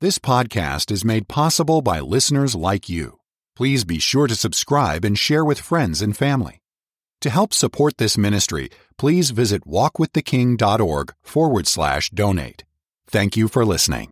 This podcast is made possible by listeners like you. Please be sure to subscribe and share with friends and family. To help support this ministry, please visit walkwiththeking.org forward slash donate. Thank you for listening.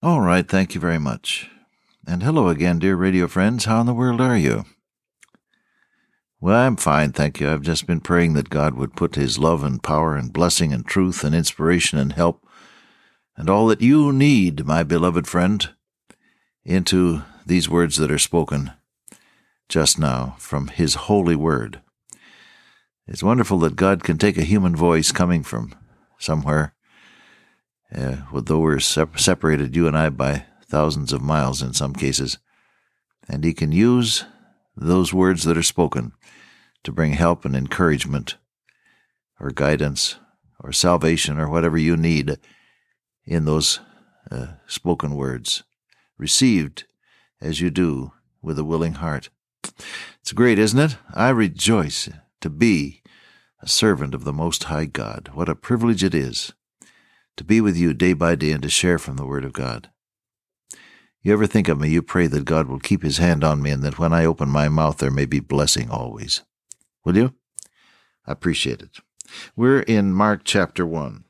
All right, thank you very much. And hello again, dear radio friends. How in the world are you? Well, I'm fine, thank you. I've just been praying that God would put His love and power and blessing and truth and inspiration and help and all that you need, my beloved friend, into these words that are spoken just now from His holy word. It's wonderful that God can take a human voice coming from somewhere, uh, though we're separated, you and I, by thousands of miles in some cases, and He can use those words that are spoken to bring help and encouragement or guidance or salvation or whatever you need in those uh, spoken words, received as you do with a willing heart. It's great, isn't it? I rejoice to be a servant of the Most High God. What a privilege it is to be with you day by day and to share from the Word of God. You ever think of me, you pray that God will keep His hand on me and that when I open my mouth there may be blessing always. Will you? I appreciate it. We're in Mark chapter 1.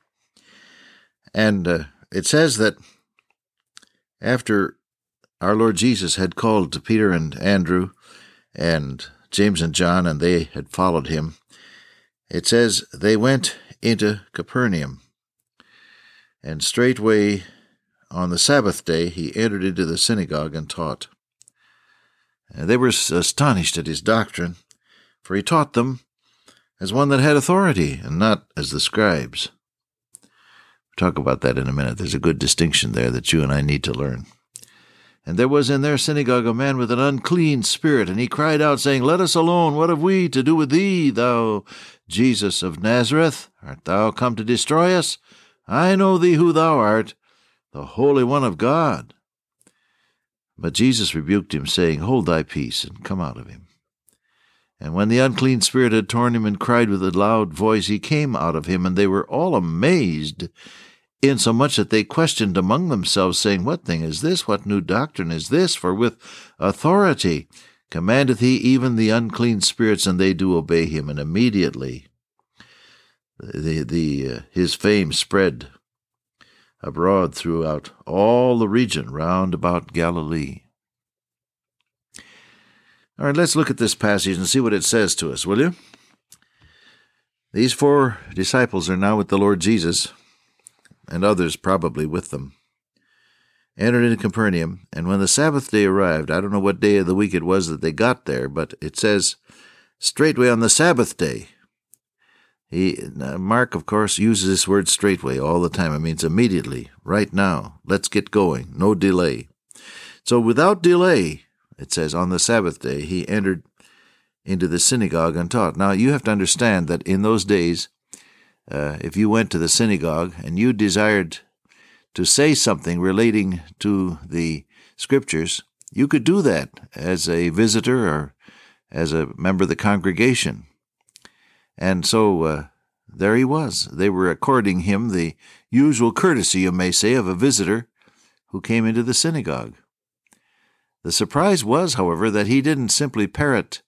And uh, it says that after our Lord Jesus had called to Peter and Andrew and James and John, and they had followed him, it says they went into Capernaum. And straightway on the Sabbath day he entered into the synagogue and taught. And they were astonished at his doctrine, for he taught them as one that had authority, and not as the scribes. Talk about that in a minute. There's a good distinction there that you and I need to learn. And there was in their synagogue a man with an unclean spirit, and he cried out, saying, Let us alone. What have we to do with thee, thou Jesus of Nazareth? Art thou come to destroy us? I know thee who thou art, the Holy One of God. But Jesus rebuked him, saying, Hold thy peace, and come out of him. And when the unclean spirit had torn him and cried with a loud voice, he came out of him, and they were all amazed, insomuch that they questioned among themselves, saying, What thing is this? What new doctrine is this? For with authority commandeth he even the unclean spirits, and they do obey him. And immediately the, the, uh, his fame spread abroad throughout all the region round about Galilee. All right, let's look at this passage and see what it says to us, will you? These four disciples are now with the Lord Jesus, and others probably with them. Entered into Capernaum, and when the Sabbath day arrived, I don't know what day of the week it was that they got there, but it says, straightway on the Sabbath day. He, Mark, of course, uses this word straightway all the time. It means immediately, right now. Let's get going. No delay. So without delay, it says, on the Sabbath day, he entered into the synagogue and taught. Now, you have to understand that in those days, uh, if you went to the synagogue and you desired to say something relating to the scriptures, you could do that as a visitor or as a member of the congregation. And so uh, there he was. They were according him the usual courtesy, you may say, of a visitor who came into the synagogue. The surprise was, however, that he didn't simply parrot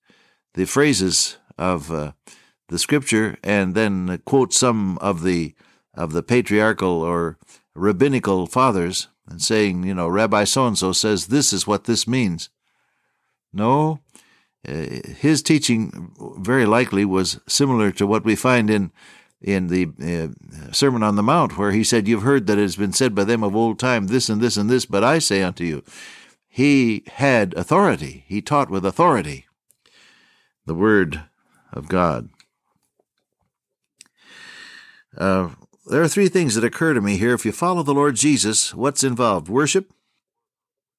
the phrases of uh, the scripture and then quote some of the of the patriarchal or rabbinical fathers and saying, you know, Rabbi so and so says this is what this means. No, uh, his teaching very likely was similar to what we find in in the uh, Sermon on the Mount, where he said, "You've heard that it has been said by them of old time, this and this and this, but I say unto you." He had authority. He taught with authority the Word of God. Uh, there are three things that occur to me here. If you follow the Lord Jesus, what's involved? Worship,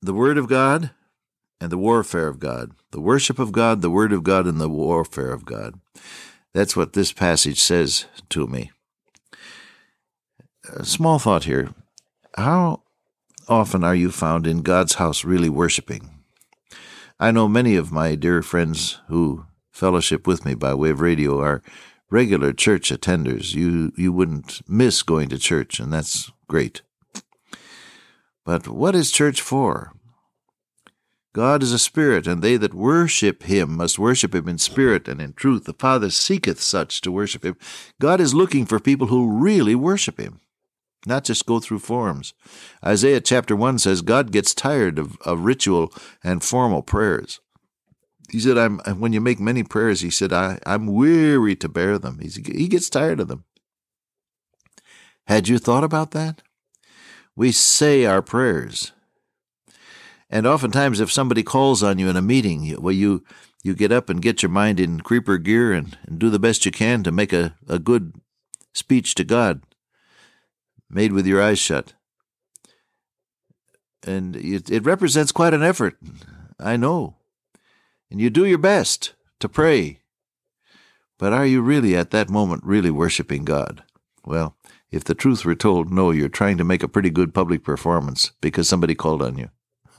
the Word of God, and the warfare of God. The worship of God, the Word of God, and the warfare of God. That's what this passage says to me. A small thought here. How often are you found in God's house really worshiping? I know many of my dear friends who fellowship with me by way of radio are regular church attenders. You you wouldn't miss going to church, and that's great. But what is church for? God is a spirit, and they that worship him must worship him in spirit and in truth. The Father seeketh such to worship him. God is looking for people who really worship him, not just go through forms. Isaiah chapter 1 says God gets tired of, of ritual and formal prayers. He said, I'm, uh, when you make many prayers, he said, I, I'm weary to bear them. He's, he gets tired of them. Had you thought about that? We say our prayers. And oftentimes, if somebody calls on you in a meeting, well, you you get up and get your mind in creeper gear and, and do the best you can to make a, a good speech to God, made with your eyes shut. And it, it represents quite an effort, I know. And you do your best to pray. But are you really at that moment really worshiping God? Well, if the truth were told, no, you're trying to make a pretty good public performance because somebody called on you.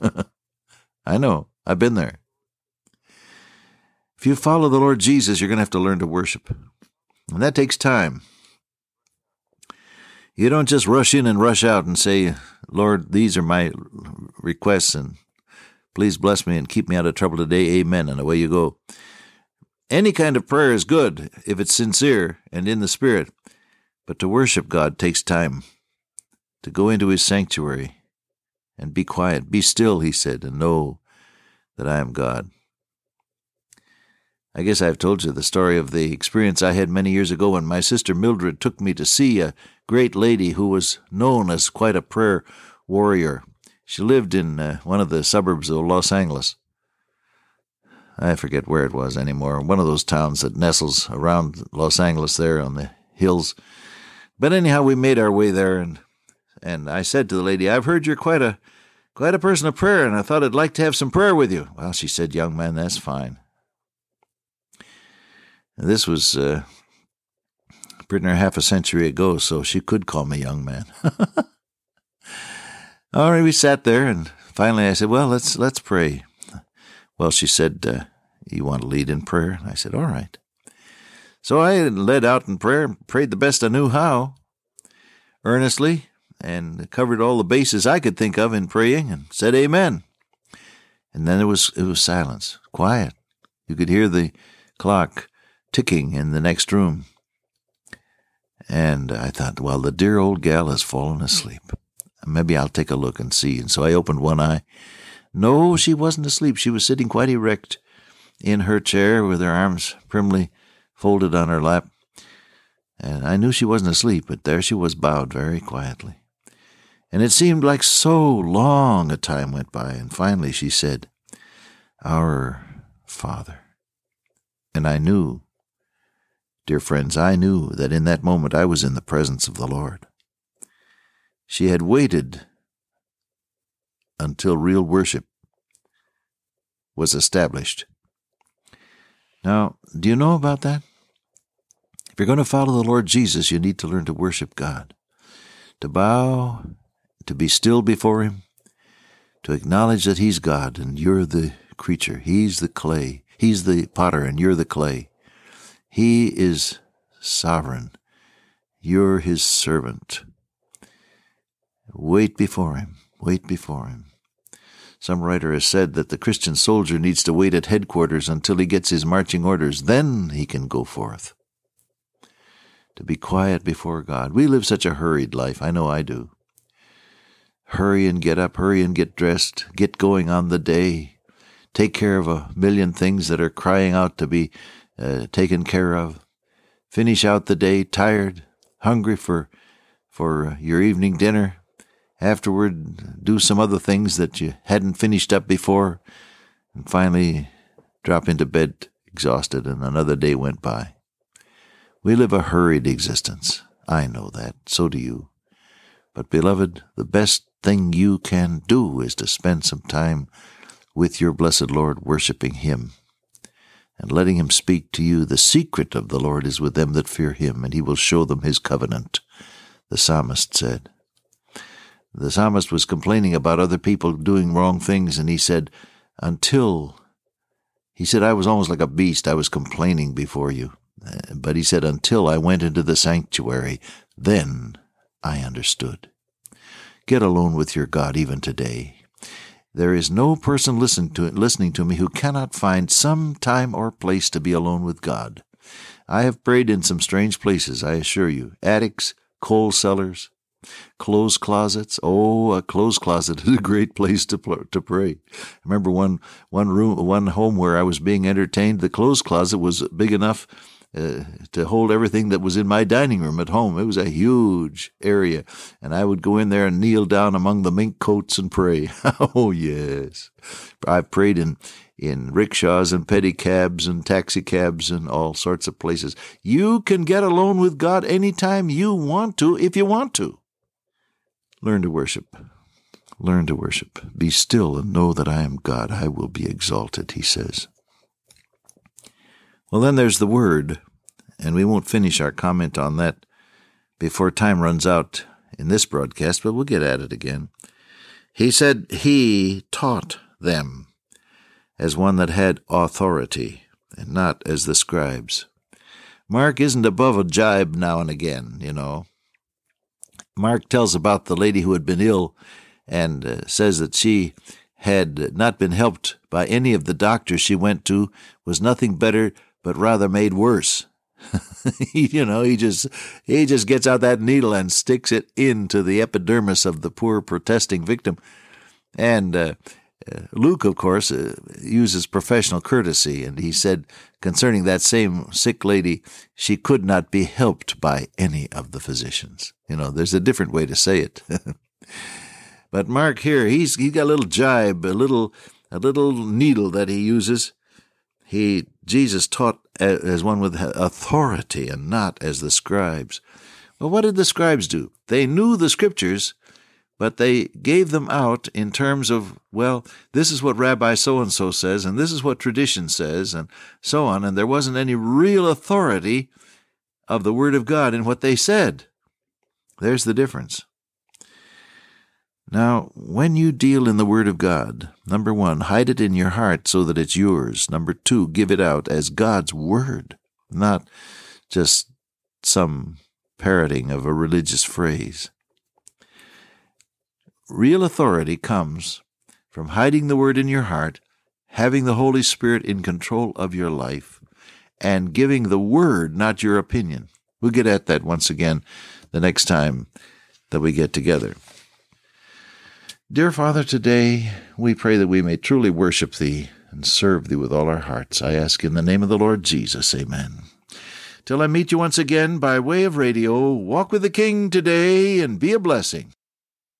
I know. I've been there. If you follow the Lord Jesus, you're going to have to learn to worship. And that takes time. You don't just rush in and rush out and say, Lord, these are my requests, and please bless me and keep me out of trouble today. Amen. And away you go. Any kind of prayer is good if it's sincere and in the Spirit, but to worship God takes time. To go into His sanctuary and be quiet. Be still, he said, and know that I am God. I guess I've told you the story of the experience I had many years ago when my sister Mildred took me to see a great lady who was known as quite a prayer warrior. She lived in uh, one of the suburbs of Los Angeles. I forget where it was anymore, one of those towns that nestles around Los Angeles there on the hills. But anyhow, we made our way there, and and I said to the lady, I've heard you're quite a quite a person of prayer, and I thought I'd like to have some prayer with you. Well, she said, Young man, that's fine. And this was uh, pretty near half a century ago, so she could call me young man. All right, we sat there, and finally I said, Well, let's let's pray. Well, she said, uh, You want to lead in prayer? I said, All right. So I led out in prayer, prayed the best I knew how, earnestly, and covered all the bases I could think of in praying and said amen. And then it was it was silence, quiet. You could hear the clock ticking in the next room. And I thought, well, the dear old gal has fallen asleep. Maybe I'll take a look and see. And so I opened one eye. No, she wasn't asleep. She was sitting quite erect in her chair with her arms primly folded on her lap. And I knew she wasn't asleep, but there she was bowed very quietly and it seemed like so long a time went by, and finally she said, Our Father. And I knew, dear friends, I knew that in that moment I was in the presence of the Lord. She had waited until real worship was established. Now, do you know about that? If you're going to follow the Lord Jesus, you need to learn to worship God, to bow to be still before Him, to acknowledge that He's God and you're the creature. He's the clay. He's the potter and you're the clay. He is sovereign. You're His servant. Wait before Him. Wait before Him. Some writer has said that the Christian soldier needs to wait at headquarters until he gets his marching orders. Then he can go forth. To be quiet before God. We live such a hurried life. I know I do. Hurry and get up, hurry and get dressed, get going on the day, take care of a million things that are crying out to be uh, taken care of. Finish out the day tired, hungry for for your evening dinner. Afterward, do some other things that you hadn't finished up before, and finally drop into bed exhausted, and another day went by. We live a hurried existence. I know that. So do you. But, beloved, the best thing you can do is to spend some time with your blessed Lord, worshiping Him and letting Him speak to you. The secret of the Lord is with them that fear Him, and He will show them His covenant, the psalmist said. The psalmist was complaining about other people doing wrong things, and he said, Until, he said, I was almost like a beast. I was complaining before you. Uh, but he said, Until I went into the sanctuary, then I understood. Get alone with your God even today. There is no person listen to, listening to me who cannot find some time or place to be alone with God. I have prayed in some strange places, I assure you attics, coal cellars, clothes closets. Oh, a clothes closet is a great place to to pray. I remember one one room, one home where I was being entertained. The clothes closet was big enough uh, to hold everything that was in my dining room at home. It was a huge area, and I would go in there and kneel down among the mink coats and pray. oh yes, I've prayed in in rickshaws and pedicabs and taxicabs and all sorts of places. You can get alone with God anytime you want to, if you want to. Learn to worship. Learn to worship. Be still and know that I am God. I will be exalted, he says. Well, then there's the Word, and we won't finish our comment on that before time runs out in this broadcast, but we'll get at it again. He said he taught them as one that had authority, and not as the scribes. Mark isn't above a jibe now and again, you know. Mark tells about the lady who had been ill and uh, says that she had not been helped by any of the doctors she went to, was nothing better, but rather made worse. you know, he just he just gets out that needle and sticks it into the epidermis of the poor protesting victim, and uh, Luke, of course, uh, uses professional courtesy, and he said concerning that same sick lady, she could not be helped by any of the physicians. You know, there's a different way to say it. but Mark here, he's he got a little jibe, a little a little needle that he uses. He Jesus taught as one with authority and not as the scribes. Well, what did the scribes do? They knew the scriptures, but they gave them out in terms of, well, this is what Rabbi so and so says, and this is what tradition says, and so on, and there wasn't any real authority of the Word of God in what they said. There's the difference. Now, when you deal in the Word of God, number one, hide it in your heart so that it's yours. Number two, give it out as God's Word, not just some parroting of a religious phrase. Real authority comes from hiding the Word in your heart, having the Holy Spirit in control of your life, and giving the Word, not your opinion. We'll get at that once again the next time that we get together. Dear Father, today we pray that we may truly worship Thee and serve Thee with all our hearts. I ask in the name of the Lord Jesus. Amen. Till I meet you once again by way of radio, walk with the King today and be a blessing.